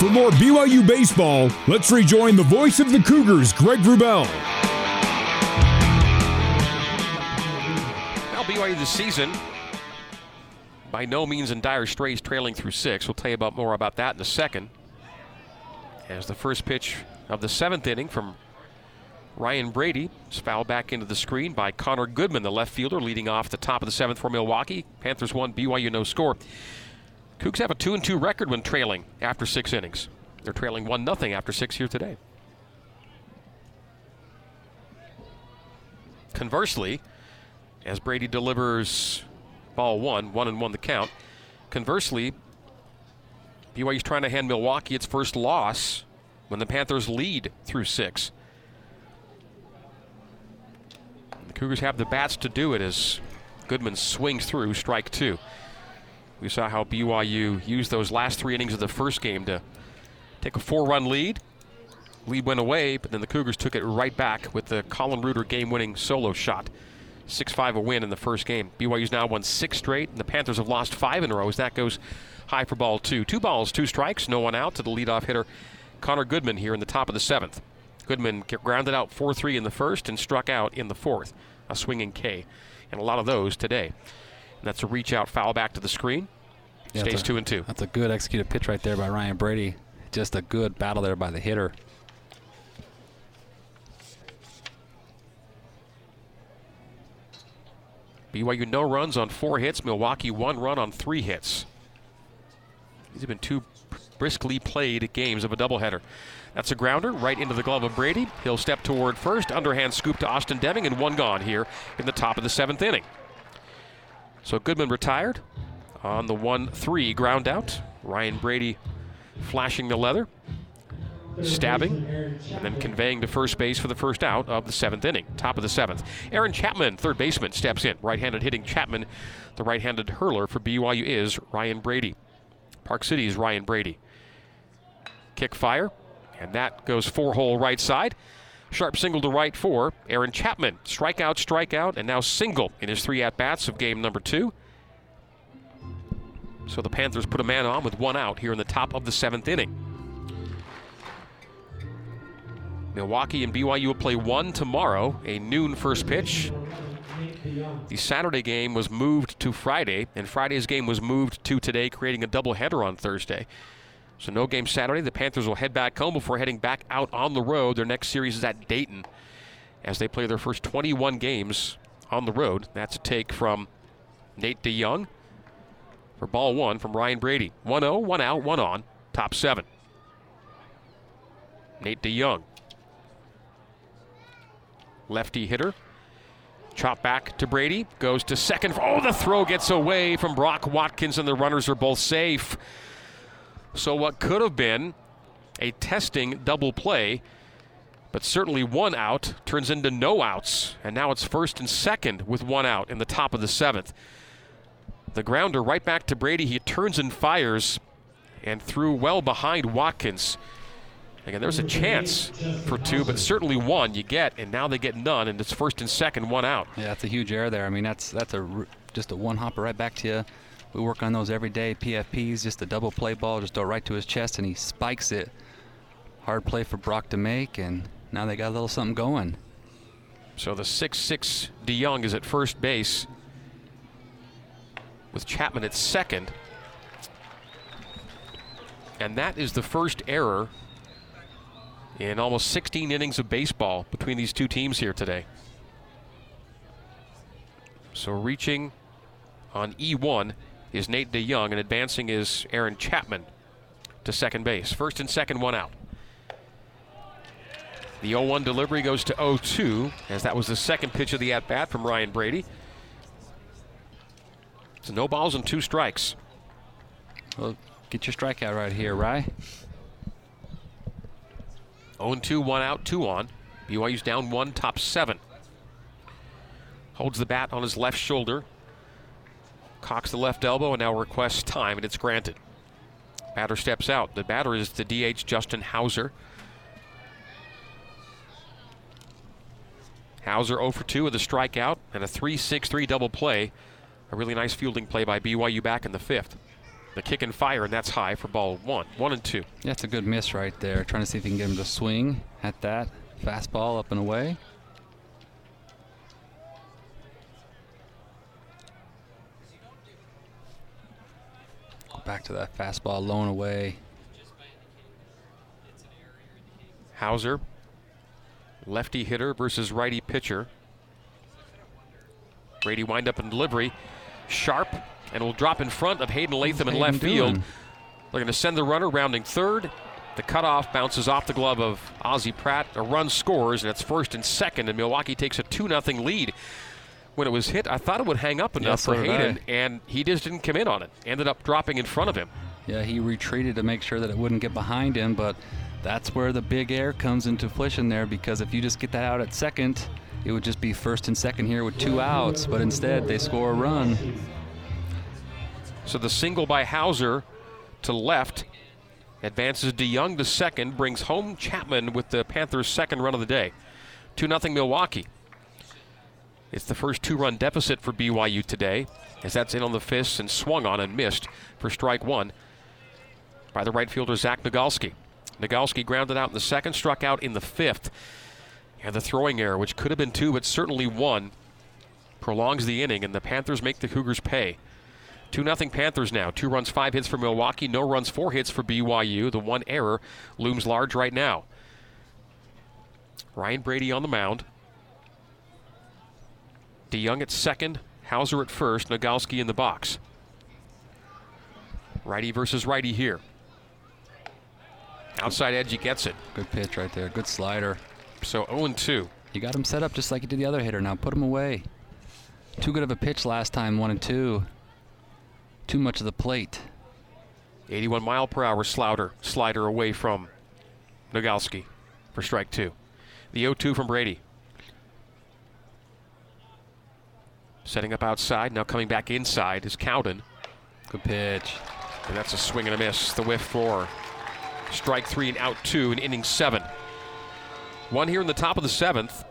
For more BYU baseball, let's rejoin the voice of the Cougars, Greg Wrubell. Now, BYU this season, by no means in dire straits, trailing through six. We'll tell you about more about that in a second. As the first pitch of the seventh inning from Ryan Brady is fouled back into the screen by Connor Goodman, the left fielder, leading off the top of the seventh for Milwaukee. Panthers one, BYU no score. Cougs have a 2 and 2 record when trailing after six innings. They're trailing 1 0 after six here today. Conversely, as Brady delivers ball one, one and one the count. Conversely, BYU's trying to hand Milwaukee its first loss when the Panthers lead through six. The Cougars have the bats to do it as Goodman swings through strike two. We saw how BYU used those last three innings of the first game to take a four run lead. Lead went away, but then the Cougars took it right back with the Colin Reuter game winning solo shot. 6 5 a win in the first game. BYU's now won six straight, and the Panthers have lost five in a row as that goes high for ball two. Two balls, two strikes, no one out to the leadoff hitter, Connor Goodman, here in the top of the seventh. Goodman grounded out 4 3 in the first and struck out in the fourth, a swinging K. And a lot of those today. And that's a reach out foul back to the screen. Yeah, Stays a, two and two. That's a good executed pitch right there by Ryan Brady. Just a good battle there by the hitter. BYU no runs on four hits. Milwaukee one run on three hits. These have been two briskly played games of a doubleheader. That's a grounder right into the glove of Brady. He'll step toward first. Underhand scoop to Austin Deming and one gone here in the top of the seventh inning. So Goodman retired on the 1 3 ground out. Ryan Brady flashing the leather, stabbing, and then conveying to first base for the first out of the seventh inning, top of the seventh. Aaron Chapman, third baseman, steps in. Right handed hitting Chapman. The right handed hurler for BYU is Ryan Brady. Park City's Ryan Brady. Kick fire, and that goes four hole right side. Sharp single to right for Aaron Chapman. Strikeout, strikeout, and now single in his three at bats of game number two. So the Panthers put a man on with one out here in the top of the seventh inning. Milwaukee and BYU will play one tomorrow, a noon first pitch. The Saturday game was moved to Friday, and Friday's game was moved to today, creating a doubleheader on Thursday. So no game Saturday. The Panthers will head back home before heading back out on the road. Their next series is at Dayton as they play their first 21 games on the road. That's a take from Nate DeYoung for ball one from Ryan Brady. 1 0, one out, one on, top seven. Nate DeYoung. Lefty hitter. Chop back to Brady. Goes to second. Oh, the throw gets away from Brock Watkins, and the runners are both safe. So, what could have been a testing double play, but certainly one out, turns into no outs. And now it's first and second with one out in the top of the seventh. The grounder right back to Brady. He turns and fires and threw well behind Watkins. Again, there's a chance for two, but certainly one you get, and now they get none, and it's first and second, one out. Yeah, that's a huge error there. I mean, that's that's a just a one hopper right back to you. We work on those every day. PFPs, just a double play ball, just go right to his chest, and he spikes it. Hard play for Brock to make, and now they got a little something going. So the six-six DeYoung is at first base with Chapman at second. And that is the first error in almost 16 innings of baseball between these two teams here today. So reaching on E1 is Nate DeYoung, and advancing is Aaron Chapman to second base. First and second, one out. The 0 1 delivery goes to 0 2, as that was the second pitch of the at bat from Ryan Brady. So no balls and two strikes. Well, get your strikeout right here, Rye. 0 2, 1 out, 2 on. BYU's down one, top seven. Holds the bat on his left shoulder. Cocks the left elbow and now requests time, and it's granted. Batter steps out. The batter is the DH Justin Hauser. Hauser 0 for 2 with a strikeout and a 3 6 3 double play a really nice fielding play by BYU back in the fifth. The kick and fire, and that's high for ball one. One and two. That's a good miss right there. Trying to see if he can get him to swing at that. Fastball up and away. Back to that fastball low and away. Hauser, lefty hitter versus righty pitcher. Brady wind up in delivery. Sharp and will drop in front of Hayden Latham in Hayden left field. They're going to send the runner rounding third. The cutoff bounces off the glove of Ozzie Pratt. A run scores, and it's first and second, and Milwaukee takes a 2 0 lead. When it was hit, I thought it would hang up enough so for Hayden, and he just didn't come in on it. Ended up dropping in front of him. Yeah, he retreated to make sure that it wouldn't get behind him, but that's where the big air comes into fruition there because if you just get that out at second, it would just be first and second here with two outs, but instead they score a run. So the single by Hauser to left advances DeYoung to second, brings home Chapman with the Panthers' second run of the day. 2 0 Milwaukee. It's the first two run deficit for BYU today, as that's in on the fists and swung on and missed for strike one by the right fielder Zach Nagalski. Nagalski grounded out in the second, struck out in the fifth. And the throwing error, which could have been two, but certainly one, prolongs the inning, and the Panthers make the Cougars pay. 2 0 Panthers now. Two runs, five hits for Milwaukee. No runs, four hits for BYU. The one error looms large right now. Ryan Brady on the mound. DeYoung at second. Hauser at first. Nagalski in the box. Righty versus righty here. Outside edge, he gets it. Good pitch right there, good slider. So 0 2. You got him set up just like you did the other hitter. Now put him away. Too good of a pitch last time, one and two. Too much of the plate. 81 mile per hour slider, slider away from Nagalski for strike two. The 0 2 from Brady. Setting up outside, now coming back inside is Cowden. Good pitch. And that's a swing and a miss. The whiff for strike three and out two in inning seven. One here in the top of the seventh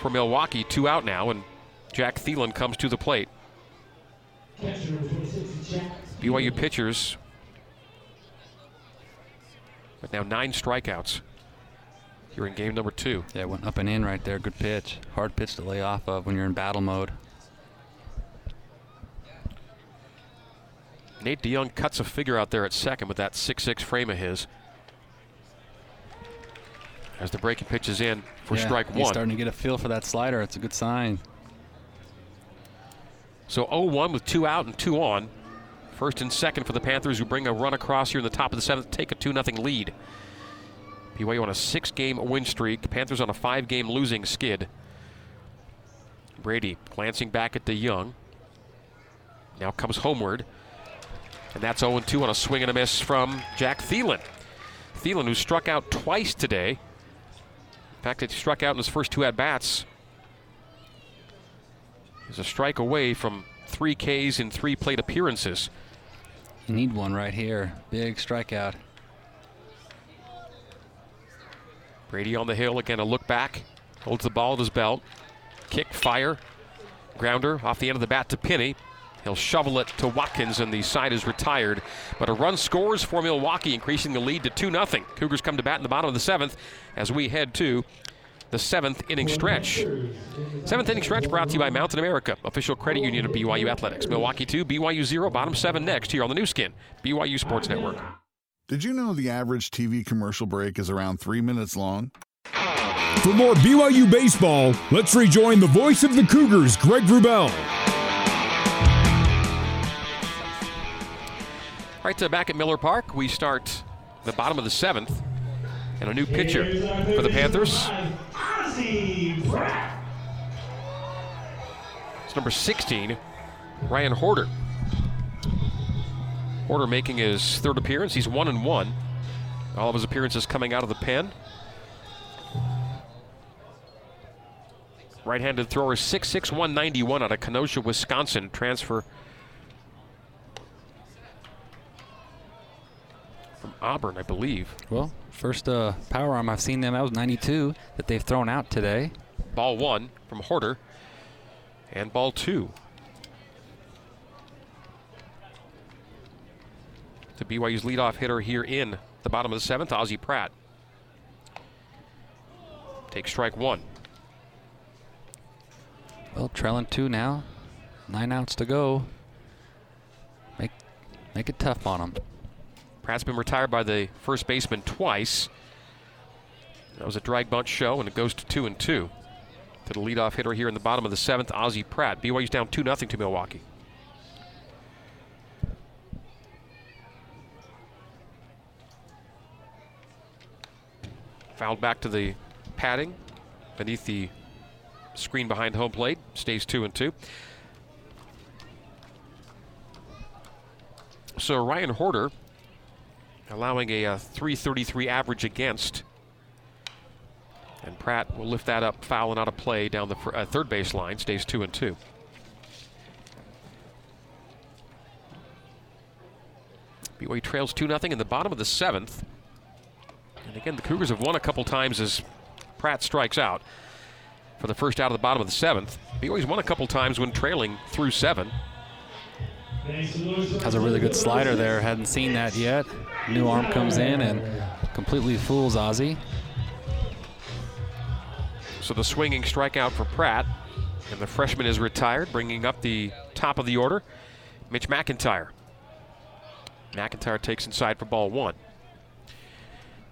for Milwaukee, two out now, and Jack Thielen comes to the plate. BYU pitchers with now nine strikeouts here in game number two. Yeah, went up and in right there. Good pitch. Hard pitch to lay off of when you're in battle mode. Nate DeYoung cuts a figure out there at second with that 6-6 frame of his. As the breaking pitch is in for Yeah, strike He's one. starting to get a feel for that slider. It's a good sign. So 0-1 with two out and two on. First and second for the Panthers, who bring a run across here in the top of the seventh, take a 2-0 lead. BYU on a six-game win streak. Panthers on a five-game losing skid. Brady glancing back at DeYoung. Now comes homeward. And that's 0-2 on a swing and a miss from Jack Thielen. Thielen, who struck out twice today. In fact, he struck out in his first two at-bats. He's a strike away from three Ks in three plate appearances. You need one right here. Big strikeout. Brady on the hill again, a look back, holds the ball at his belt, kick, fire, grounder off the end of the bat to Pinney. He'll shovel it to Watkins, and the side is retired. But a run scores for Milwaukee, increasing the lead to 2 0. Cougars come to bat in the bottom of the seventh as we head to the seventh inning stretch. Seventh inning stretch brought to you by Mountain America, official credit union of BYU Athletics. Milwaukee 2, BYU 0, bottom seven next here on the Nu Skin, BYU Sports Network. Did you know the average TV commercial break is around three minutes long? For more BYU baseball, let's rejoin the voice of the Cougars, Greg Wrubell. Right, uh, back at Miller Park, we start the bottom of the seventh, and a new pitcher for the Panthers. It's number 16, Ryan Horder. Horder making his third appearance. He's one and one. All of his appearances coming out of the pen. Right-handed thrower, 6'6", 191 out of Kenosha, Wisconsin. Transfer from Auburn, I believe. Well, first uh, power arm I've seen them, that was 92 that they've thrown out today. Ball one from Horter. And ball two. to BYU's leadoff hitter here in the bottom of the seventh, Ozzie Pratt. Take strike one. Well, trailing two now. Nine outs to go. Make make it tough on them. Pratt's been retired by the first baseman twice. That was a drag bunch show, and it goes to two and two. To the leadoff hitter here in the bottom of the seventh, Ozzie Pratt. BYU's down 2 0 to Milwaukee. Fouled back to the padding beneath the screen behind home plate. Stays 2 and 2. So Ryan Horter allowing a, uh 333 average against. And Pratt will lift that up, foul and out of play down the uh, third base line. Stays 2 and 2. BYU trails 2 0 in the bottom of the seventh. And again, the Cougars have won a couple times as Pratt strikes out for the first out of the bottom of the seventh. BYU's won a couple times when trailing through seven. Has a really good slider there. Hadn't seen that yet. New arm comes in and completely fools Ozzie. So the swinging strikeout for Pratt, and the freshman is retired, bringing up the top of the order, Mitch McIntyre. McIntyre takes inside for ball one.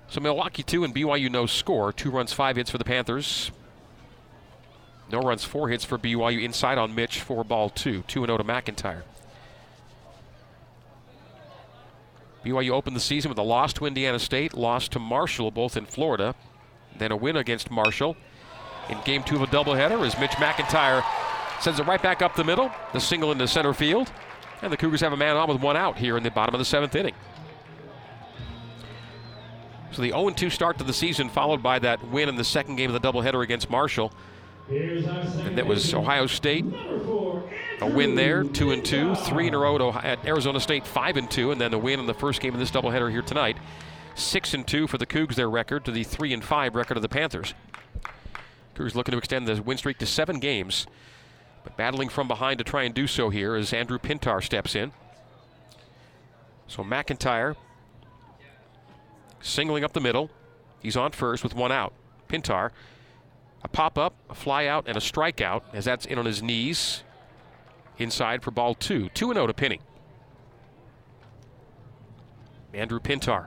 So Milwaukee two and BYU no score. Two runs, five hits for the Panthers. No runs, four hits for BYU inside on Mitch for ball two. Two and zero to McIntyre. BYU opened the season with a loss to Indiana State, loss to Marshall, both in Florida, then a win against Marshall in game two of a doubleheader as Mitch McIntyre sends it right back up the middle, the single into center field, and the Cougars have a man on with one out here in the bottom of the seventh inning. So the 0 2 start to the season, followed by that win in the second game of the doubleheader against Marshall. And that was Ohio State, a win there, two and two, three in a row at, at Arizona State, five and two, and then the win in the first game of this doubleheader here tonight, six and two for the Cougs. Their record to the three and five record of the Panthers. Cougars looking to extend the win streak to seven games, but battling from behind to try and do so here as Andrew Pintar steps in. So McIntyre singling up the middle. He's on first with one out. Pintar, a pop up, a fly out, and a strikeout as that's in on his knees. Inside for ball two. 2 0 to Penny. Andrew Pintar,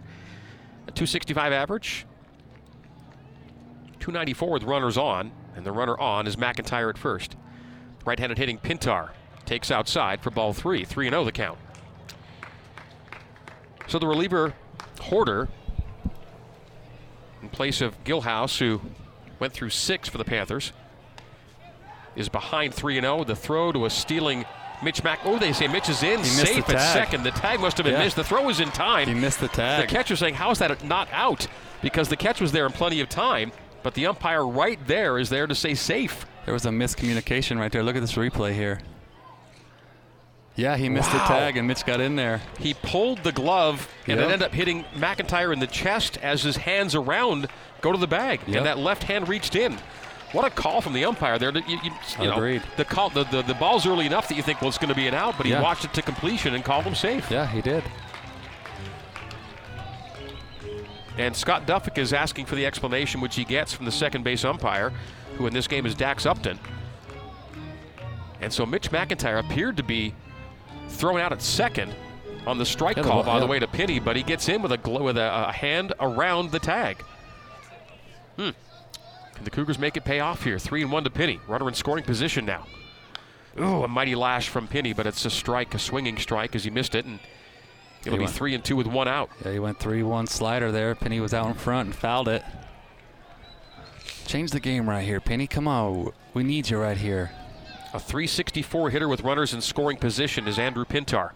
a 265 average, 294 with runners on, and the runner on is McIntyre at first. Right handed hitting Pintar takes outside for ball three. 3 0 the count. So the reliever, Horter, in place of Gilhouse, who went through six for the Panthers, is behind 3 0. The throw to a stealing Mitch Mack. Oh, they say Mitch is in, safe at second. The tag must have been Yeah. missed. The throw was in time. He missed the tag. The catcher saying, How is that not out? Because the catch was there in plenty of time, but the umpire right there is there to say safe. There was a miscommunication right there. Look at this replay here. Yeah, he missed Wow. the tag and Mitch got in there. He pulled the glove and Yep. it ended up hitting McIntyre in the chest as his hands around go to the bag. Yep. And that left hand reached in. What a call from the umpire there. You, you, you know, Agreed. the, call, the, the, the ball's early enough that you think, well, it's going to be an out, but he watched it to completion and called him safe. Yeah, he did. And Scott Doffek is asking for the explanation, which he gets from the second base umpire, who in this game is Dax Upton. And so Mitch McIntyre appeared to be thrown out at second on the strike Yeah, the call ball- by the way to Penny, but he gets in with a gl- with a, a hand around the tag. Hmm. Can the Cougars make it pay off here? Three and one to Penny. Runner in scoring position now. Ooh, a mighty lash from Penny, but it's a strike, a swinging strike, as he missed it, and it'll He be went- three and two with one out. Yeah, he went 3-1 slider there. Penny was out in front and fouled it. Change the game right here, Penny. Come on. We need you right here. A 364 hitter with runners in scoring position is Andrew Pintar.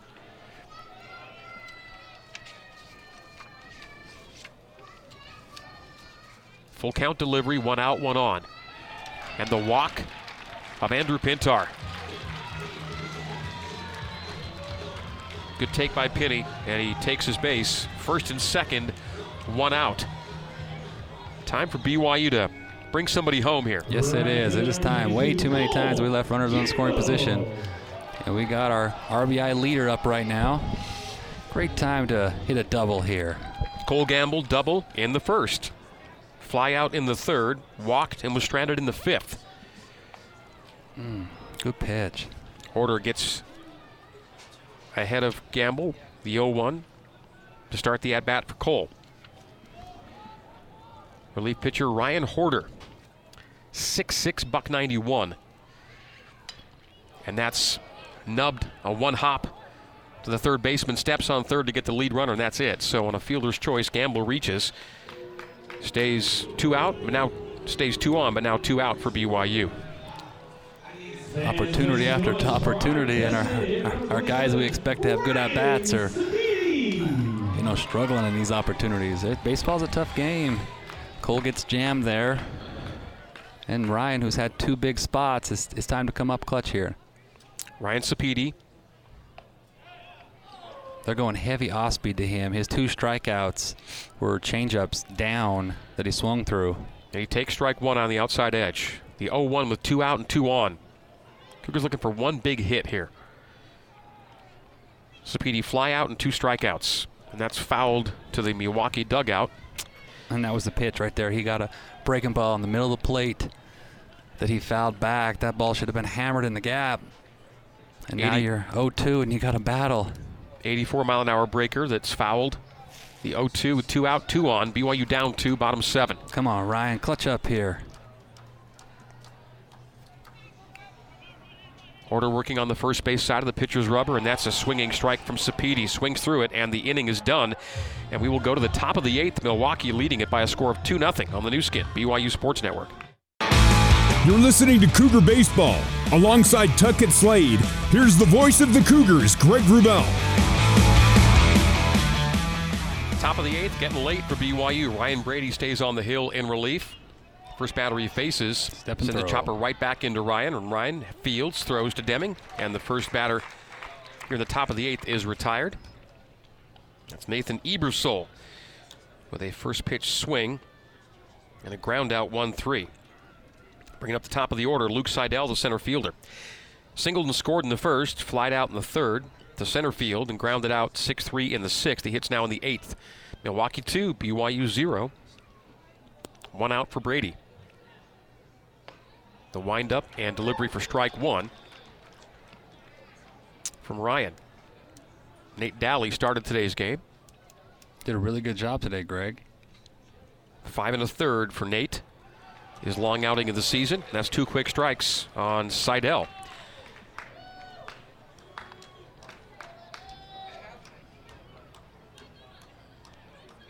Full count delivery, one out, one on. And the walk of Andrew Pintar. Good take by Penny, and he takes his base. First and second, one out. Time for BYU to bring somebody home here. Yes, it is. It is time. Way too many times we left runners on scoring position. And we got our RBI leader up right now. Great time to hit a double here. Cole Gamble double in the first. Fly out in the third, walked and was stranded in the fifth. Mm, good pitch. Order gets ahead of Gamble, the 0 1, to start the at bat for Cole. Relief pitcher Ryan Horder, six-six, buck 91. And that's nubbed a one hop to the third baseman, steps on third to get the lead runner, and that's it. So on a fielder's choice, Gamble reaches, stays two out, but now stays two on, but now two out for BYU. Opportunity after opportunity, and our, our, our guys we expect to have good at bats are, you know, struggling in these opportunities. It, baseball's a tough game. Cole gets jammed there, and Ryan, who's had two big spots, it's, it's time to come up clutch here. Ryan Sapedi. They're going heavy off speed to him. His two strikeouts were changeups down that he swung through. And he takes strike one on the outside edge. The 0 1 with two out and two on. Cougars looking for one big hit here. Sapedi fly out and two strikeouts. And that's fouled to the Milwaukee dugout. And that was the pitch right there. He got a breaking ball in the middle of the plate that he fouled back. That ball should have been hammered in the gap. And 80, now you're 0-2 and you got a battle. 84 mile an hour breaker that's fouled. The 0-2 with two out, two on. BYU down two, bottom seven. Come on, Ryan, clutch up here. Order working on the first base side of the pitcher's rubber, and that's a swinging strike from Sapedi. Swings through it, and the inning is done. And we will go to the top of the eighth. Milwaukee leading it by a score of 2 0 on the Nu Skin, BYU Sports Network. You're listening to Cougar Baseball. Alongside Tuckett Slade, here's the voice of the Cougars, Greg Wrubell. Top of the eighth, getting late for BYU. Ryan Brady stays on the hill in relief. First batter he faces Step sends the chopper right back into Ryan, and Ryan fields, throws to Deming, and the first batter here in the top of the eighth is retired. That's Nathan Ebersol with a first pitch swing and a ground out 1 3. Bringing up the top of the order, Luke Seidel, the center fielder. Singled and scored in the first, flied out in the third to center field, and grounded out 6 3 in the sixth. He hits now in the eighth. Milwaukee 2, BYU 0. One out for Brady. The windup and delivery for strike one from Ryan. Nate Dally started today's game. Did a really good job today, Greg. Five and a third for Nate. His long outing of the season. That's two quick strikes on Seidel.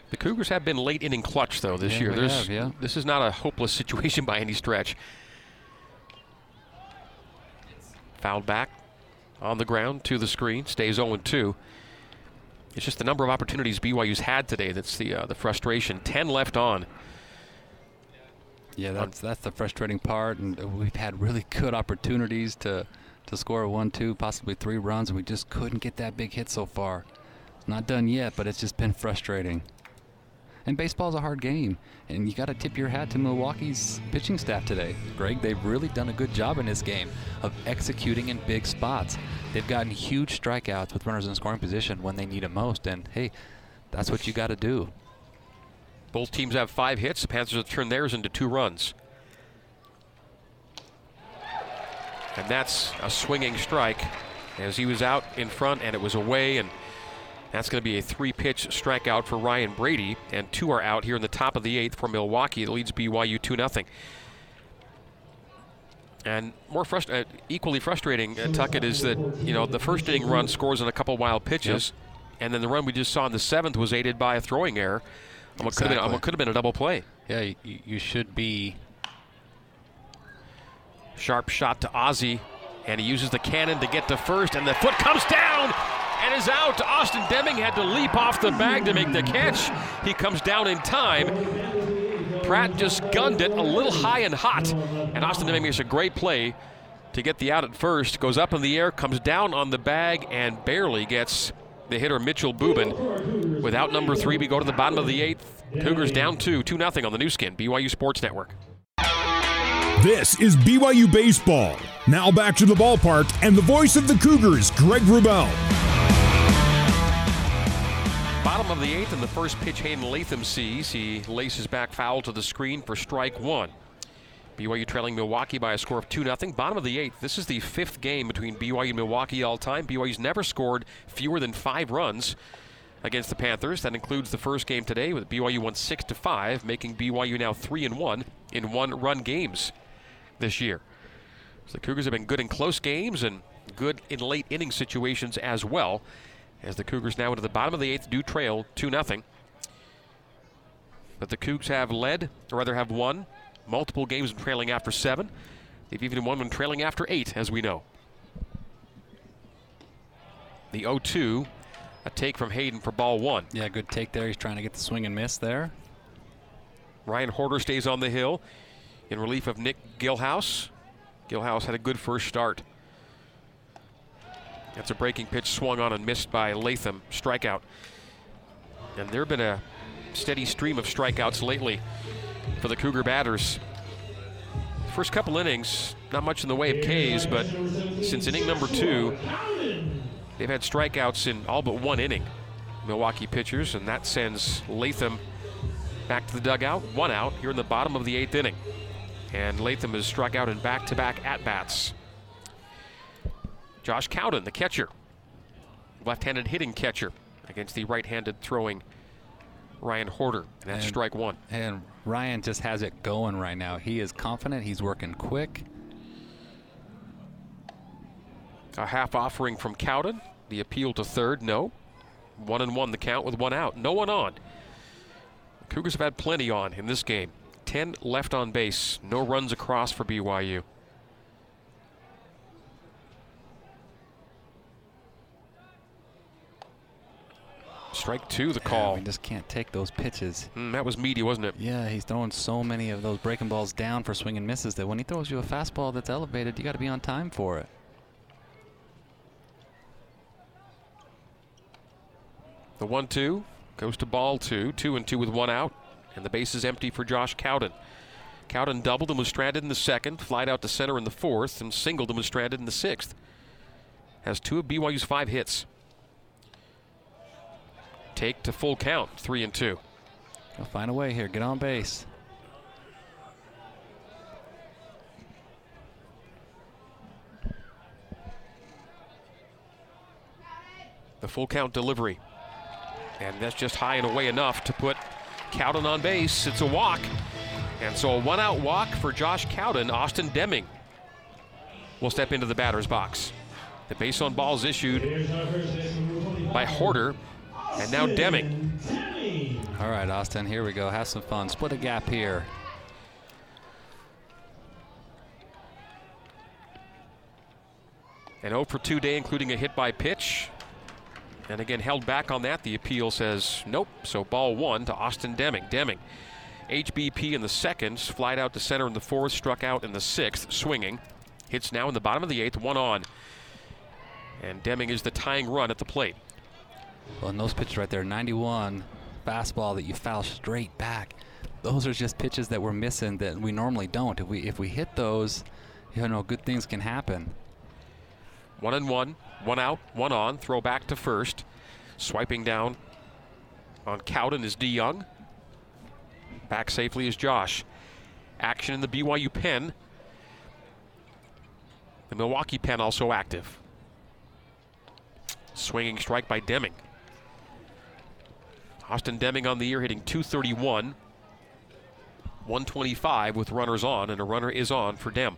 The Cougars have been late inning clutch though this yeah, year. There's, have, yeah. This is not a hopeless situation by any stretch. Fouled back on the ground to the screen. Stays 0 2. It's just the number of opportunities BYU's had today that's the uh, the frustration. 10 left on. Yeah, that's that's the frustrating part, and we've had really good opportunities to to score one, two, possibly three runs, and we just couldn't get that big hit so far. Not done yet, but it's just been frustrating. And baseball's a hard game, and you got to tip your hat to Milwaukee's pitching staff today. Greg, they've really done a good job in this game of executing in big spots. They've gotten huge strikeouts with runners in scoring position when they need it most, and hey, that's what you got to do. Both teams have five hits. The Panthers have turned theirs into two runs. And that's a swinging strike as he was out in front and it was away and that's going to be a three-pitch strikeout for Ryan Brady, and two are out here in the top of the eighth for Milwaukee. It leads BYU 2-0. And more frust- uh, equally frustrating, uh, Tuckett, is that you know the first inning run scores on a couple wild pitches, yep. and then the run we just saw in the seventh was aided by a throwing error. What exactly. could have been, could have been a double play. Yeah, you, you should be. Sharp shot to Ozzie, and he uses the cannon to get to first, and the foot comes down and is out. Austin Deming had to leap off the bag to make the catch. He comes down in time. Pratt just gunned it a little high and hot, and Austin Deming makes a great play to get the out at first. Goes up in the air, comes down on the bag, and barely gets the hitter Mitchell Bubin. Without number three, we go to the bottom of the eighth. Cougars down two, 2 0 on the Nu Skin, BYU Sports Network. This is BYU Baseball. Now back to the ballpark and the voice of the Cougars, Greg Wrubell. Bottom of the eighth, and the first pitch Hayden Latham sees. He laces back foul to the screen for strike one. BYU trailing Milwaukee by a score of 2 0. Bottom of the eighth. This is the fifth game between BYU and Milwaukee all time. BYU's never scored fewer than five runs against the Panthers. That includes the first game today with BYU won 6 to 5, making BYU now 3 and 1 in one run games this year. So the Cougars have been good in close games and good in late inning situations as well. As the Cougars now into the bottom of the eighth do trail 2 0. But the Cougs have led, or rather have won, multiple games in trailing after seven. They've even won when trailing after eight, as we know. The 0 2, a take from Hayden for ball one. Yeah, good take there. He's trying to get the swing and miss there. Ryan Horder stays on the hill in relief of Nick Gilhouse. Gilhouse had a good first start. That's a breaking pitch swung on and missed by Latham. Strikeout. And there have been a steady stream of strikeouts lately for the Cougar batters. First couple innings, not much in the way of Ks, but since inning number two, they've had strikeouts in all but one inning. Milwaukee pitchers, and that sends Latham back to the dugout. One out here in the bottom of the eighth inning. And Latham has struck out in back to back at bats. Josh Cowden, the catcher, left handed hitting catcher against the right handed throwing Ryan Horder. And that's And- strike one. And Ryan just has it going right now. He is confident. He's working quick. A half offering from Cowden. The appeal to third, no. One and one the count with one out. No one on. Cougars have had plenty on in this game. Ten left on base. No runs across for BYU. Strike two, the Yeah, call. we just can't take those pitches. Mm, that was meaty, wasn't it? Yeah, he's throwing so many of those breaking balls down for swing and misses that when he throws you a fastball that's elevated, you got to be on time for it. The one two goes to ball two, two and two with one out, and the base is empty for Josh Cowden. Cowden doubled and was stranded in the second, flied out to center in the fourth, and singled and was stranded in the sixth. Has two of BYU's five hits. Take to full count, three and two. He'll find a way here. Get on base. The full count delivery. And that's just high and away enough to put Cowden on base. It's a walk. And so a one out walk for Josh Cowden. Austin Deming will step into the batter's box. The base on balls issued by Horder. And now Deming. All right, Austin, here we go. Have some fun. Split a gap here. An 0 for 2 day, including a hit by pitch. And again, held back on that. The appeal says nope. So ball one to Austin Deming. Deming. HBP in the second, flied out to center in the fourth, struck out in the sixth, swinging. Hits now in the bottom of the eighth, one on. And Deming is the tying run at the plate. Well, and those pitches right there, 91 fastball that you foul straight back. Those are just pitches that we're missing that we normally don't. If we if we hit those, you know, good things can happen. One and one, one out, one on. Throw back to first. Swiping down on Cowden is DeYoung. Back safely is Josh. Action in the BYU pen. The Milwaukee pen also active. Swinging strike by Deming. Austin Deming on the year hitting 231. 125 with runners on, and a runner is on for Dem.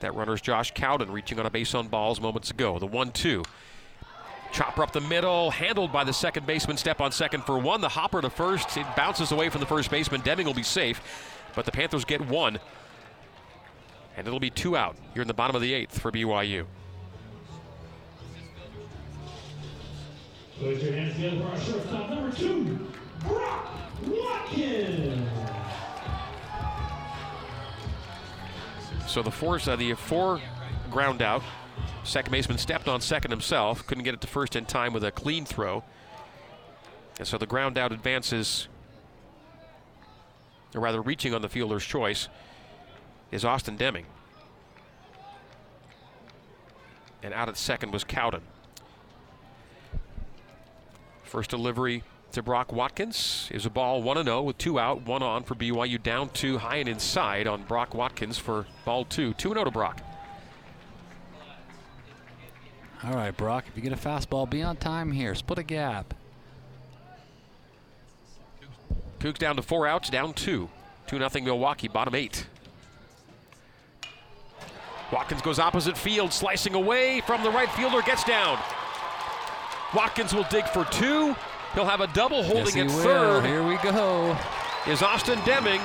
That runner's Josh Cowden reaching on a base on balls moments ago. The 1 2. Chopper up the middle, handled by the second baseman. Step on second for one. The hopper to first. It bounces away from the first baseman. Deming will be safe, but the Panthers get one. And it'll be two out here in the bottom of the eighth for BYU. Put your hands together for our shortstop, number two, Brock Watkins. So the four, uh, the four ground out. Second baseman stepped on second himself, couldn't get it to first in time with a clean throw. And so the ground out advances, or rather reaching on the fielder's choice, is Austin Deming. And out at second was Cowden. First delivery to Brock Watkins is a ball 1 0 with two out, one on for BYU, down two, high and inside on Brock Watkins for ball two. 2 0 to Brock. All right, Brock, if you get a fastball, be on time here. Split a gap. Cougs down to four outs, down two. 2 0 Milwaukee, bottom eight. Watkins goes opposite field, slicing away from the right fielder, gets down. Watkins will dig for two. He'll have a double holding he at will. third. Here we go. is Austin Deming,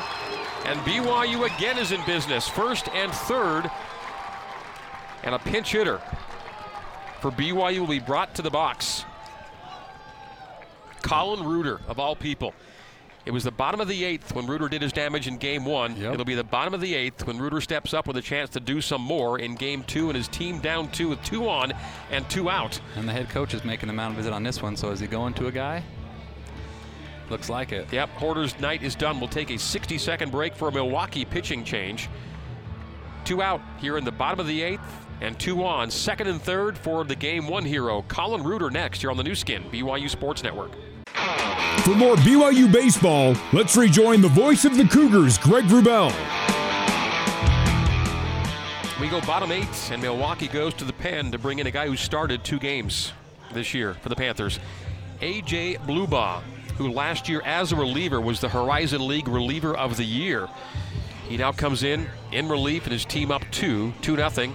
and BYU again is in business. First and third, and a pinch hitter for BYU will be brought to the box. Colin Reuter, of all people. It was the bottom of the eighth when Reuter did his damage in game one. Yep. It'll be the bottom of the eighth when Reuter steps up with a chance to do some more in game two and his team down two with two on and two out. And the head coach is making a mound visit on this one, so is he going to a guy? Looks like it. Yep, Hoarder's night is done. We'll take a 60 second break for a Milwaukee pitching change. Two out here in the bottom of the eighth, and two on. Second and third for the game one hero, Colin Reuter, next here on the Nu Skin, BYU Sports Network. For more BYU baseball, let's rejoin the voice of the Cougars, Greg Wrubell. We go bottom eight, and Milwaukee goes to the pen to bring in a guy who started two games this year for the Panthers. AJ Blubaugh, who last year as a reliever was the Horizon League reliever of the year. He now comes in in relief and his team up two, 2 0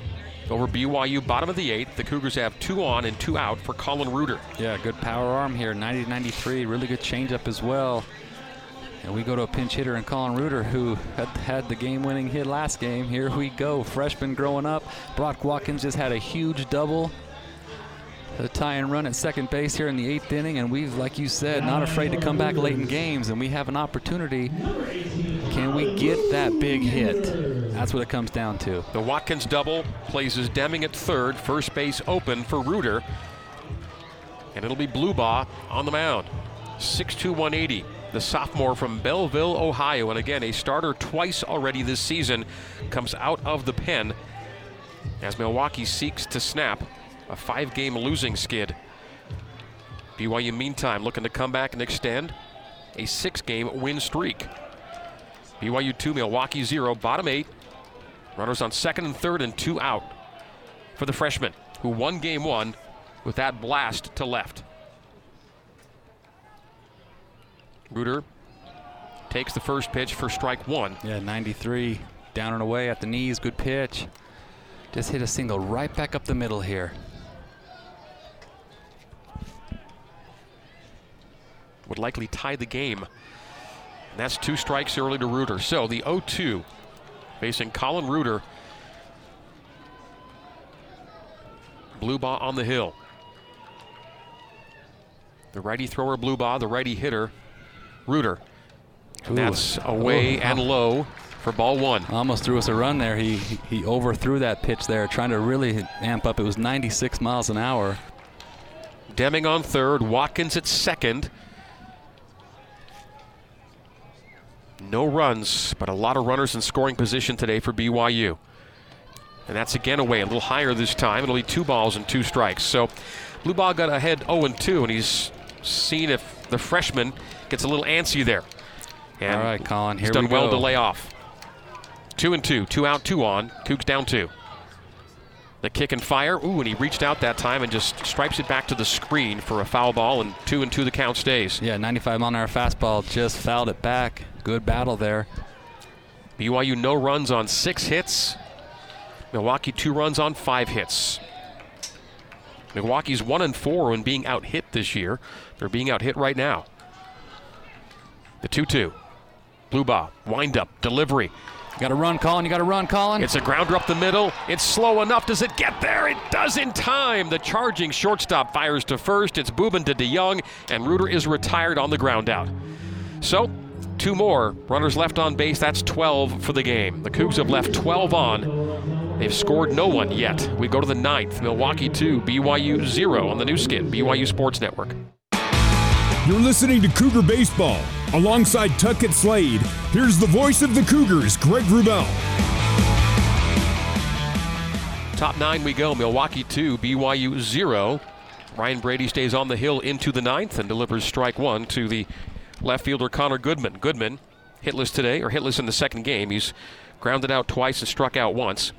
over BYU, bottom of the eighth. The Cougars have two on and two out for Colin Reuter. Yeah, good power arm here, 90 93. Really good changeup as well. And we go to a pinch hitter in Colin Reuter, who had, had the game winning hit last game. Here we go. Freshman growing up. Brock Watkins just had a huge double. A tie and run at second base here in the eighth inning, and we've, like you said, not afraid to come back late in games, and we have an opportunity. Can we get that big hit? That's what it comes down to. The Watkins double places Deming at third, first base open for Reuter. And it'll be Blubaugh on the mound. 6'2, 180. The sophomore from Bellville, Ohio. And again, a starter twice already this season comes out of the pen as Milwaukee seeks to snap a five game losing skid. BYU, meantime, looking to come back and extend a six game win streak. BYU 2, Milwaukee 0, bottom eight. Runners on second and third and two out for the freshman who won game one with that blast to left. Reuter takes the first pitch for strike one. Yeah, 93, down and away at the knees, good pitch. Just hit a single right back up the middle here. Would likely tie the game. And that's two strikes early to Reuter. So the 0 2 facing Colin Reuter. Blubaugh on the hill. The righty thrower, Blubaugh, the righty hitter, Reuter. And Ooh. that's away Ooh. and low for ball one. Almost threw us a run there. He he overthrew that pitch there, trying to really amp up. It was 96 miles an hour. Deming on third, Watkins at second. No runs, but a lot of runners in scoring position today for BYU. And that's again away, a little higher this time. It'll be two balls and two strikes. So Blubaugh got ahead 0 2, and he's seen if the freshman gets a little antsy there. And All right, Colin, he's done we well go. to lay off. Two and two, two out, two on. Cougs down two. The kick and fire. Ooh, and he reached out that time and just stripes it back to the screen for a foul ball, and two and two the count stays. Yeah, 95 mile an hour fastball just fouled it back. Good battle there. BYU no runs on six hits. Milwaukee two runs on five hits. Milwaukee's one and four when being out hit this year. They're being out hit right now. The 2 2. Blubaugh, wind up, delivery. You got to run, Colin. You got to run, Colin. It's a grounder up the middle. It's slow enough. Does it get there? It does in time. The charging shortstop fires to first. It's Bubin to DeYoung, and Reuter is retired on the ground out. So, two more runners left on base. That's 12 for the game. The Cougs have left 12 on. They've scored no one yet. We go to the ninth. Milwaukee 2, BYU 0 on the Nu Skin, BYU Sports Network. You're listening to Cougar Baseball. Alongside Tuckett Slade, here's the voice of the Cougars, Greg Wrubell. Top nine we go. Milwaukee 2, BYU 0. Ryan Brady stays on the hill into the ninth and delivers strike one to the left fielder Connor Goodman. Goodman hitless today, or hitless in the second game. He's grounded out twice and struck out once.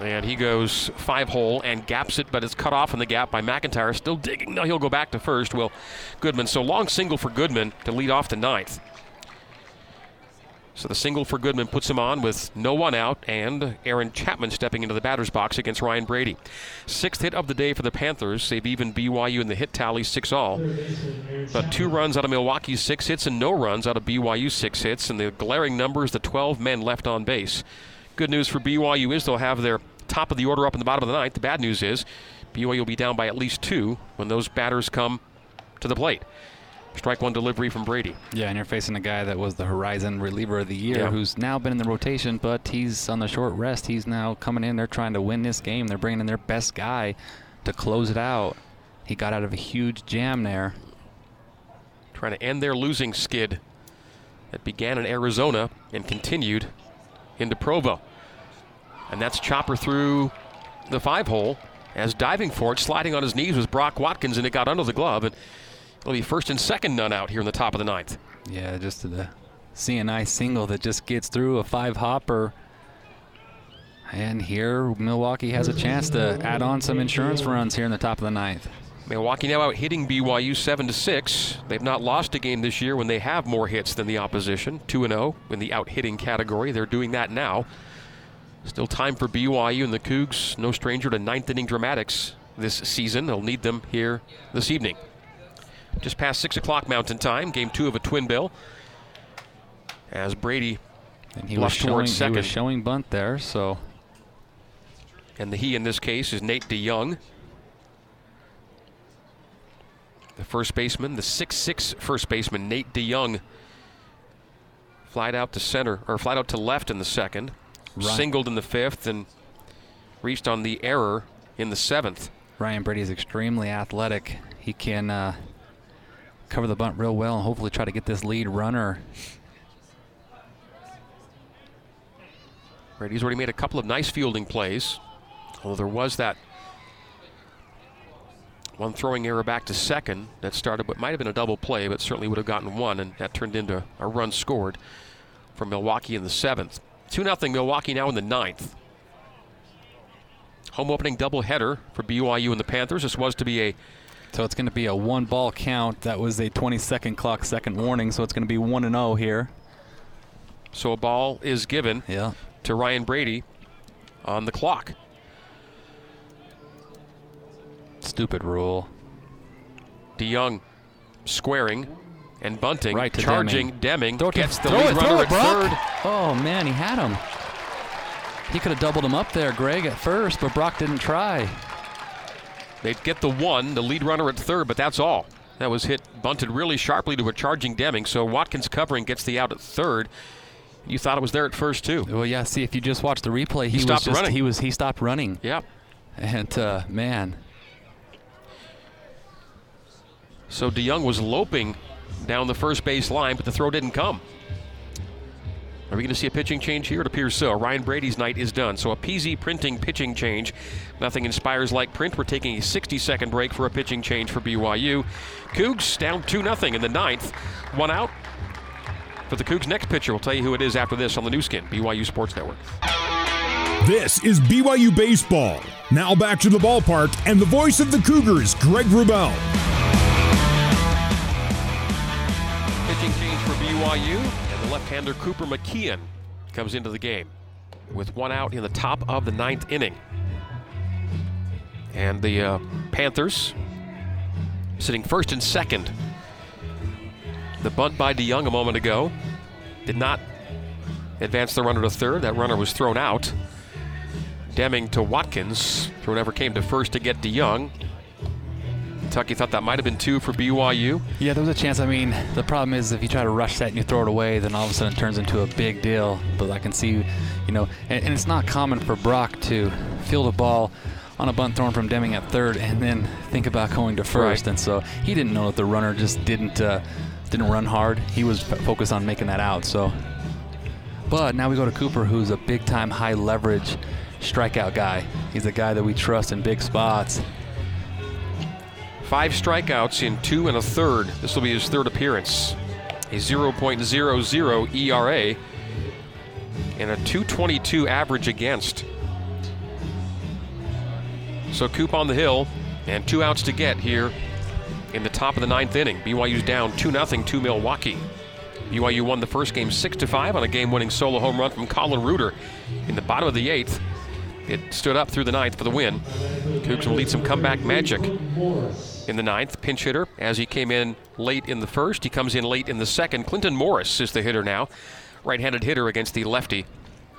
And he goes five hole and gaps it, but it's cut off in the gap by McIntyre. Still digging. Now he'll go back to first. Will Goodman. So long single for Goodman to lead off the ninth. So the single for Goodman puts him on with no one out, and Aaron Chapman stepping into the batter's box against Ryan Brady. Sixth hit of the day for the Panthers. They've even BYU in the hit tally, six all. But two runs out of Milwaukee's six hits and no runs out of BYU's six hits, and the glaring number is the 12 men left on base. Good news for BYU is they'll have their top of the order up in the bottom of the ninth. The bad news is BYU will be down by at least two when those batters come to the plate. Strike one delivery from Brady. Yeah, and you're facing a guy that was the Horizon reliever of the year, Yeah. who's now been in the rotation, but he's on the short rest. He's now coming in. They're trying to win this game. They're bringing in their best guy to close it out. He got out of a huge jam there. trying to end their losing skid that began in Arizona and continued into Provo. And that's Chopper through the five hole as diving for it, sliding on his knees was Brock Watkins, and it got under the glove. And it'll be first and second none out here in the top of the ninth. Yeah, just to the seeing-eye single that just gets through a five hopper. And here, Milwaukee has a chance to add on some insurance runs here in the top of the ninth. Milwaukee now out hitting BYU 7 to 6. They've not lost a game this year when they have more hits than the opposition. 2 and 0 in the out hitting category. They're doing that now. Still time for BYU and the Cougs, no stranger to ninth inning dramatics this season. They'll need them here this evening. Just past 6 o'clock Mountain Time, game two of a twin bill. As Brady And he was showing towards he second. was showing bunt there, so And the he in this case is Nate DeYoung. The first baseman, the 6'6 first baseman, Nate DeYoung, flied out to center, or flied out to left in the second, Right. singled in the fifth, and reached on the error in the seventh. Ryan Brady is extremely athletic. He can uh, cover the bunt real well and hopefully try to get this lead runner. Brady's already made a couple of nice fielding plays, although there was that one throwing error back to second that started what might have been a double play, but certainly would have gotten one, and that turned into a run scored from Milwaukee in the seventh. 2 0 Milwaukee now in the ninth. Home opening doubleheader for BYU and the Panthers. This was to be a So it's going to be a one ball count. That was a 20 second clock second warning, so it's going to be 1 and 0 here. so a ball is given Yeah. to Ryan Brady on the clock. Stupid rule. DeYoung squaring and bunting, Right charging Deming. Deming, Throw gets the throw lead it, runner it, at third. Oh, man, he had him. He could have doubled him up there, Greg, at first, but Brock didn't try. They'd get the one, the lead runner at third, but that's all. That was hit, bunted really sharply to a charging Deming. So Watkins covering gets the out at third. You thought it was there at first too. Well, yeah. See, if you just watch the replay, he, stopped was just, running. He was he stopped running, Yeah. and uh, man, So DeYoung was loping down the first base line, but the throw didn't come. Are we going to see a pitching change here? It appears so. Ryan Brady's night is done. So a PZ printing pitching change. Nothing inspires like print. We're taking a 60 second break for a pitching change for BYU. Cougs down 2 0 in the ninth. One out. For the Cougs' next pitcher, we'll tell you who it is after this on the Nu Skin, BYU Sports Network. This is BYU Baseball. Now back to the ballpark and the voice of the Cougars, Greg Wrubell. Pitching change for BYU, and Cooper McKeon comes into the game with one out in the top of the ninth inning. And the uh, Panthers sitting first and second. The bunt by DeYoung a moment ago did not advance the runner to third. That runner was thrown out. Deming to Watkins. Throw never came to first to get DeYoung. Kentucky thought that might have been two for BYU. yeah, there was a chance. I mean, the problem is if you try to rush that and you throw it away, then all of a sudden it turns into a big deal. But I can see, you know, and, and it's not common for Brock to field a ball on a bunt thrown from Deming at third and then think about going to first. Right. And so he didn't know that the runner just didn't uh, didn't run hard. He was focused on making that out. So, but now we go to Cooper, who's a big time high leverage strikeout guy. He's a guy that we trust in big spots. Five strikeouts in two and a third. This will be his third appearance. A 0.00 ERA and a 222 average against. So Coop on the hill and two outs to get here in the top of the ninth inning. BYU's down 2 0 to Milwaukee. BYU won the first game 6 to 5 on a game winning solo home run from Colin Reuter in the bottom of the eighth. It stood up through the ninth for the win. Cougs will lead some comeback magic in the ninth. Pinch hitter as he came in late in the first. He comes in late in the second. Clinton Morris is the hitter now. Right handed hitter against the lefty,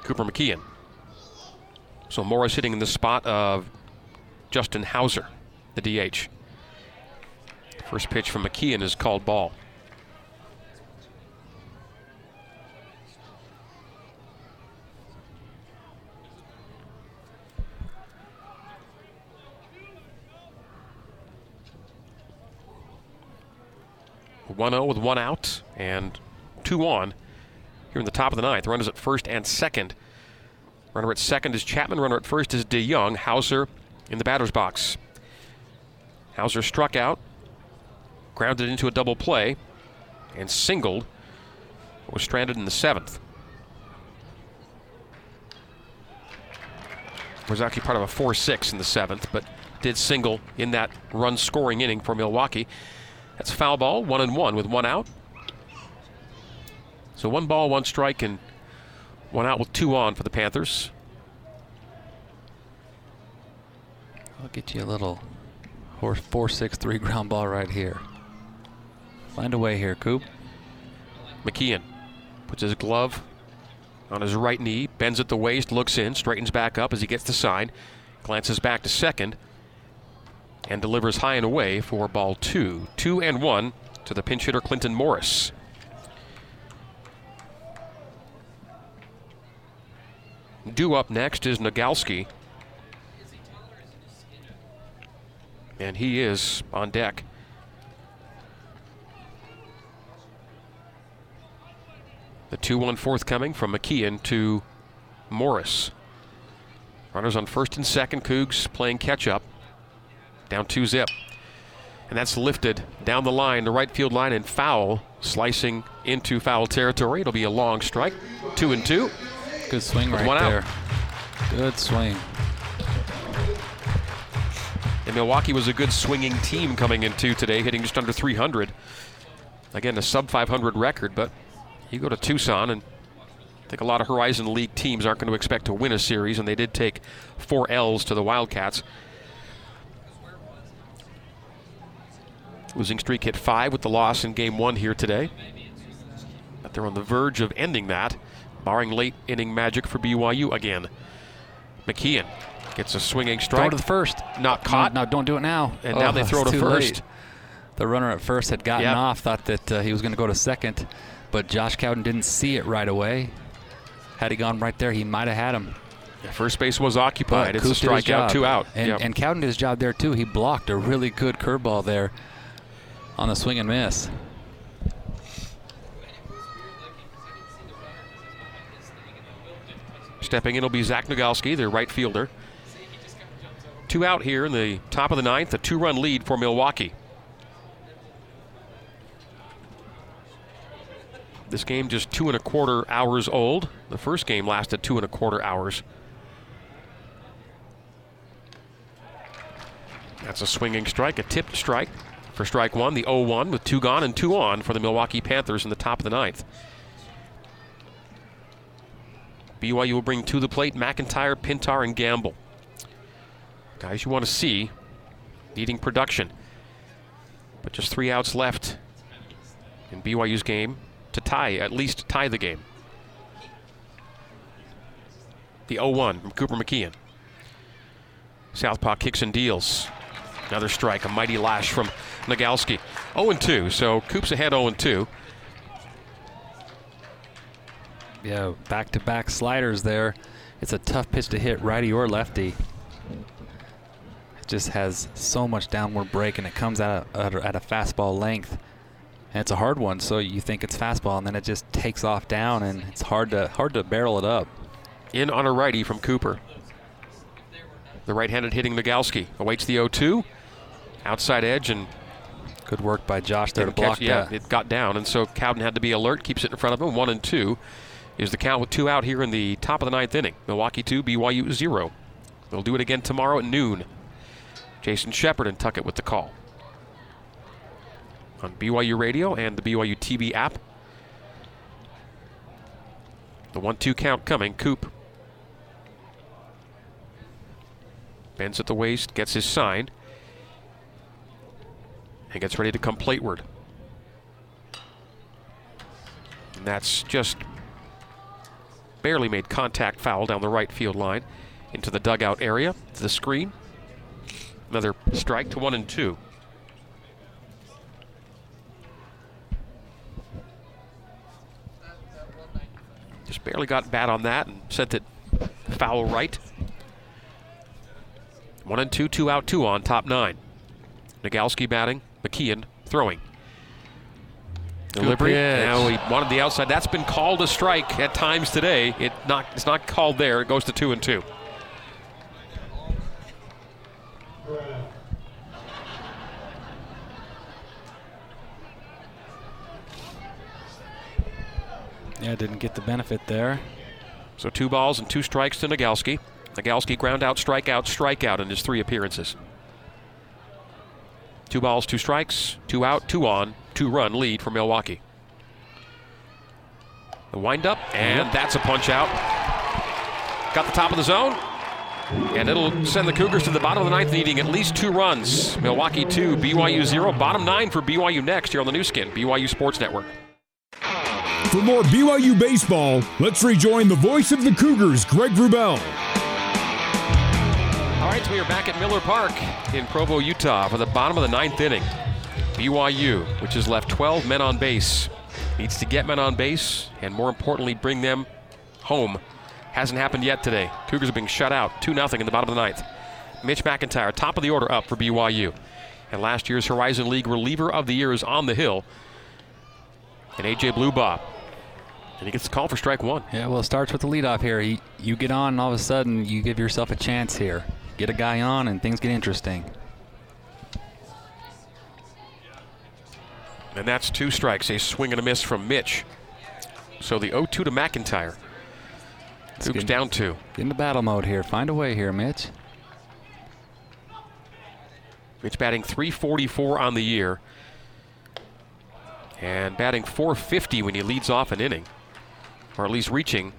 Cooper McKeon. So Morris hitting in the spot of Justin Hauser, the DH. First pitch from McKeon is called ball. One zero with one out and two on here in the top of the ninth. Runners at first and second. Runner at second is Chapman. Runner at first is DeYoung. Hauser in the batter's box. Hauser struck out, grounded into a double play, and singled. Was stranded in the seventh. Was actually part of a 4 6 in the seventh, but did single in that run scoring inning for Milwaukee. That's foul ball, one and one with one out. So one ball, one strike, and one out with two on for the Panthers. I'll get you a little horse four six three ground ball right here. Find a way here, Coop. McKeon puts his glove on his right knee, bends at the waist, looks in, straightens back up as he gets the sign, glances back to second, and delivers high and away for ball two. Two and one to the pinch hitter Clinton Morris. Due up next is Nagalski. And he is on deck. The 2 1 forthcoming from McKeon to Morris. Runners on first and second. Cougs playing catch up. Down 2 zip. And that's lifted down the line, the right field line, and foul, slicing into foul territory. It'll be a long strike. 2 and 2. Good swing right one out. there. Good swing. And Milwaukee was a good swinging team coming into today, hitting just under 300. Again, a sub 500 record, but you go to Tucson, and I think a lot of Horizon League teams aren't going to expect to win a series, and they did take four L's to the Wildcats. Losing streak hit five with the loss in game one here today. But they're on the verge of ending that, barring late inning magic for BYU again. McKeon gets a swinging Throw strike. to the first. Not caught. No, don't do it now. And now they throw to first. late. The runner at first had gotten Yep. off, thought that uh, he was going to go to second, but Josh Cowden didn't see it right away. Had he gone right there, he might have had him. First base was occupied. But it's a Coop his strikeout, two out. And, Yep. and Cowden did his job there too. He blocked a really good curveball there on the swing and miss. Stepping in will be Zach Nagalski, their right fielder. Two out here in the top of the ninth, a two run lead for Milwaukee. This game just two and a quarter hours old. The first game lasted two and a quarter hours. That's a swinging strike, a tipped strike for strike one. The 0 1 with two gone and two on for the Milwaukee Panthers in the top of the ninth. BYU will bring to the plate McIntyre, Pintar, and Gamble. Guys you want to see needing production. But just three outs left in BYU's game to tie, at least tie the game. The 0 1 from Cooper McKeon. Southpaw kicks and deals. Another strike, a mighty lash from Nagalski. 0 2, so Coop's ahead 0 2. Yeah, back-to-back sliders there. It's a tough pitch to hit, righty or lefty. It just has so much downward break, and it comes out at a, at a fastball length. And it's a hard one, so you think it's fastball, and then it just takes off down, and it's hard to hard to barrel it up. In on a righty from Cooper. The right-handed hitting Nagalski awaits the 0-2. Outside edge and Good work by Josh there to didn't catch- block yeah, that. it got down, and so Cowden had to be alert. Keeps it in front of him. One and two is the count with two out here in the top of the ninth inning. Milwaukee two, BYU zero. They'll do it again tomorrow at noon. Jason Shepard and Tuckett with the call on BYU Radio and the BYU TV app. The one-two count coming. Coop bends at the waist, gets his sign and gets ready to come plateward. And that's just barely made contact foul down the right field line into the dugout area to the screen. Another strike to one and two. Just barely got bat on that and sent it foul right. One and two, two out, two on, top nine. Nagalski batting, McKeon throwing. Delivery. Now he wanted the outside. That's been called a strike at times today. It not it's not called there. It goes to two and two. Yeah, didn't get the benefit there. So two balls and two strikes to Nagalski. Nagalski ground out, strikeout, strikeout in his three appearances. Two balls, two strikes, two out, two on, two run lead for Milwaukee. The windup, and that's a punch out. Got the top of the zone, and it'll send the Cougars to the bottom of the ninth, needing at least two runs. Milwaukee two, BYU zero. Bottom nine for BYU next here on the Nu Skin, BYU Sports Network. For more BYU baseball, let's rejoin the voice of the Cougars, Greg Wrubell. Right, we are back at Miller Park in Provo, Utah for the bottom of the ninth inning. BYU, which has left 12 men on base, needs to get men on base and more importantly, bring them home. Hasn't happened yet today. Cougars are being shut out 2 0 in the bottom of the ninth. Mitch McIntyre, top of the order up for BYU. And last year's Horizon League reliever of the year is on the hill. And AJ Blubaugh. And he gets the call for strike one. Yeah, well, it starts with the leadoff here. You get on, and all of a sudden, you give yourself a chance here. Get a guy on, and things get interesting. And that's two strikes, a swing and a miss from Mitch. So the 0 2 to McIntyre. Good. down two. Get into battle mode here. Find a way here, Mitch. Mitch batting 344 on the year. And batting 450 when he leads off an inning. Or at least reaching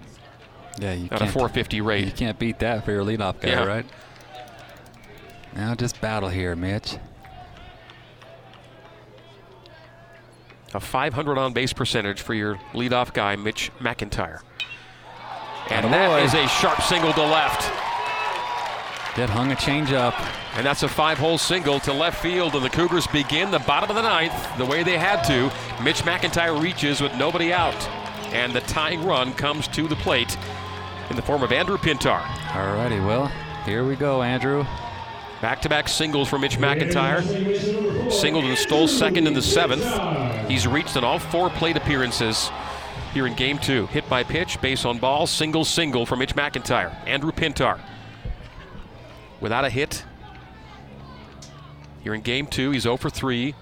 Yeah, you at a can't. 450 You can't beat that for your leadoff guy, Yeah. right? Now just battle here, Mitch. A 500 on base percentage for your leadoff guy, Mitch McIntyre. And that Attaboy. is a sharp single to left. That hung a changeup. And that's a five hole single to left field. And the Cougars begin the bottom of the ninth the way they had to. Mitch McIntyre reaches with nobody out. And the tying run comes to the plate in the form of Andrew Pintar. Alrighty, well, here we go, Andrew. Back to back singles for Mitch McIntyre. Singled and stole second in the seventh. He's reached in all four plate appearances here in game two. Hit by pitch, base on ball, single single for Mitch McIntyre. Andrew Pintar. Without a hit. Here in game two, he's 0 for 3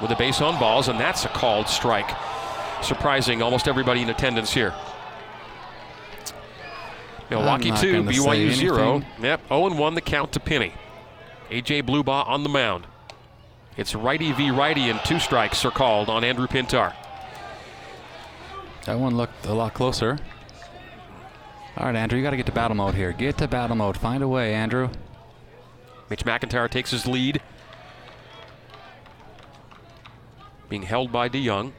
with a base on balls, and that's a called strike. Surprising almost everybody in attendance here. Milwaukee 2, BYU 0. Yep, 0 1 the count to Penny. AJ Blubaugh on the mound. It's righty v righty, and two strikes are called on Andrew Pintar. That one looked a lot closer. All right, Andrew, you got to get to battle mode here. Get to battle mode. Find a way, Andrew. Mitch McIntyre takes his lead. Being held by DeYoung.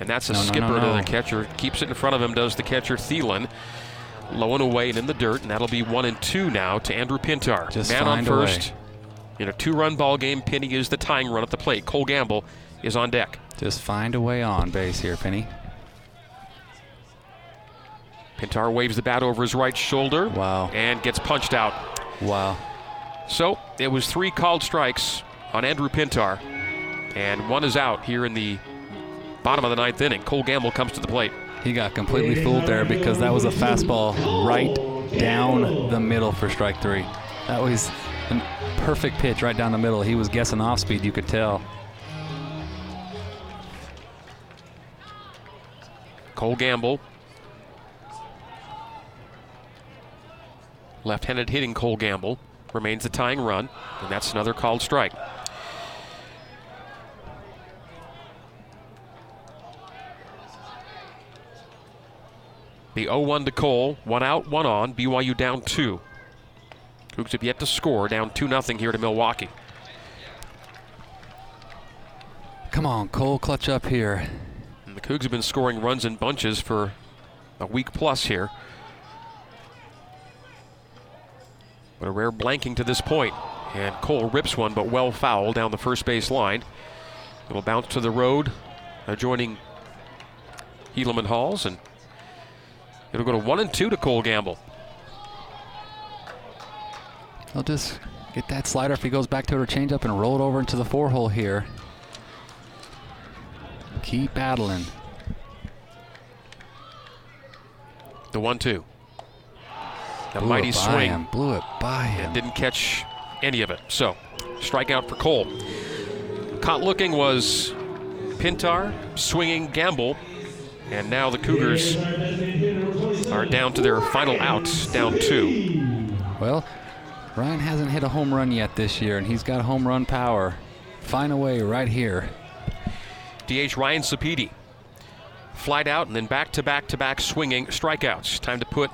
And that's a No, no, no, skipper to the catcher. Keeps it in front of him, does the catcher Thielen. Low and away and in the dirt, and that'll be one and two now to Andrew Pintar. Just Man on find a way. first. In a two-run ball game, Penny is the tying run at the plate. Cole Gamble is on deck. Just find a way on base here, Penny. Pintar waves the bat over his right shoulder. Wow. And gets punched out. Wow. So it was three called strikes on Andrew Pintar, and one is out here in the bottom of the ninth inning. Cole Gamble comes to the plate. He got completely fooled there because that was a fastball right down the middle for strike three. That was a perfect pitch right down the middle. He was guessing off speed, you could tell. Cole Gamble. Left-handed hitting Cole Gamble remains the tying run, and that's another called strike. The 0-1 to Cole, one out, one on. BYU down two. Cougs have yet to score, down 2-0 here to Milwaukee. Come on, Cole, clutch up here. And the Cougs have been scoring runs in bunches for a week plus here. But a rare blanking to this point. And Cole rips one, but well foul down the first base line. It'll bounce to the road, adjoining Helaman Halls, and it'll go to one and two to Cole Gamble. He'll just get that slider if he goes back to it her changeup and roll it over into the four hole here. Keep battling. The one two. The Blew mighty swing. him. Blew it by him. Didn't catch any of it. So, strikeout for Cole. Caught looking was Pintar, swinging Gamble, and now the Cougars are down to their final out, down two. Well, Ryan hasn't hit a home run yet this year, and he's got home run power. Find a way right here. DH Ryan Sapedi flied out and then back to back to back swinging strikeouts. Time to put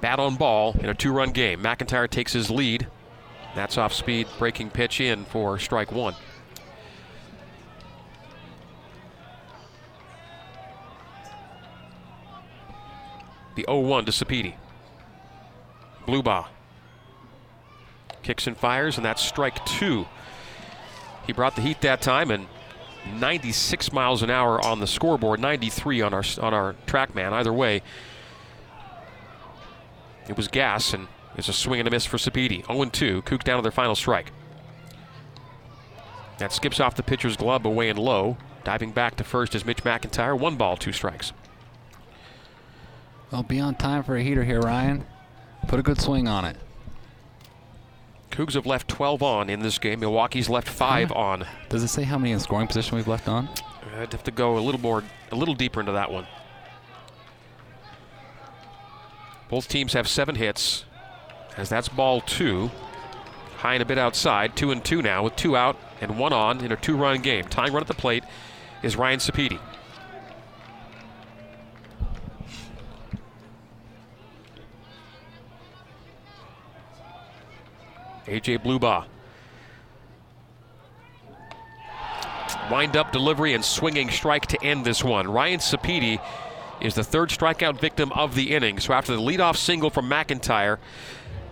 bat on ball in a two run game. McIntyre takes his lead. That's off speed, breaking pitch in for strike one. The 0 1 to Sapedi. Blubaugh kicks and fires, and that's strike two. He brought the heat that time, and 96 miles an hour on the scoreboard, 93 on our on our TrackMan. Either way, it was gas, and it's a swing and a miss for Sapedi. 0-2, Kook down to their final strike. That skips off the pitcher's glove away and low. Diving back to first is Mitch McIntyre. One ball, two strikes. Well, be on time for a heater here, Ryan. Put a good swing on it. Cougs have left 12 on in this game. Milwaukee's left five on. Does it say how many in scoring position we've left on? Uh, I'd have to go a little more, a little deeper into that one. Both teams have seven hits, as that's ball two. High and a bit outside, two and two now, with two out and one on in a two-run game. Tying run at the plate is Ryan Sapedi. AJ Blubaugh. Wind up delivery and swinging strike to end this one. Ryan Sapedi is the third strikeout victim of the inning. So after the leadoff single from McIntyre,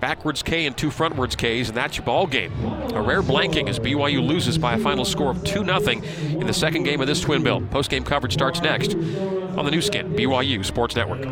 backwards K and two frontwards Ks, and that's your ball game. A rare blanking as BYU loses by a final score of 2 0 in the second game of this twin bill. Post game coverage starts next on the Nu Skin, BYU Sports Network.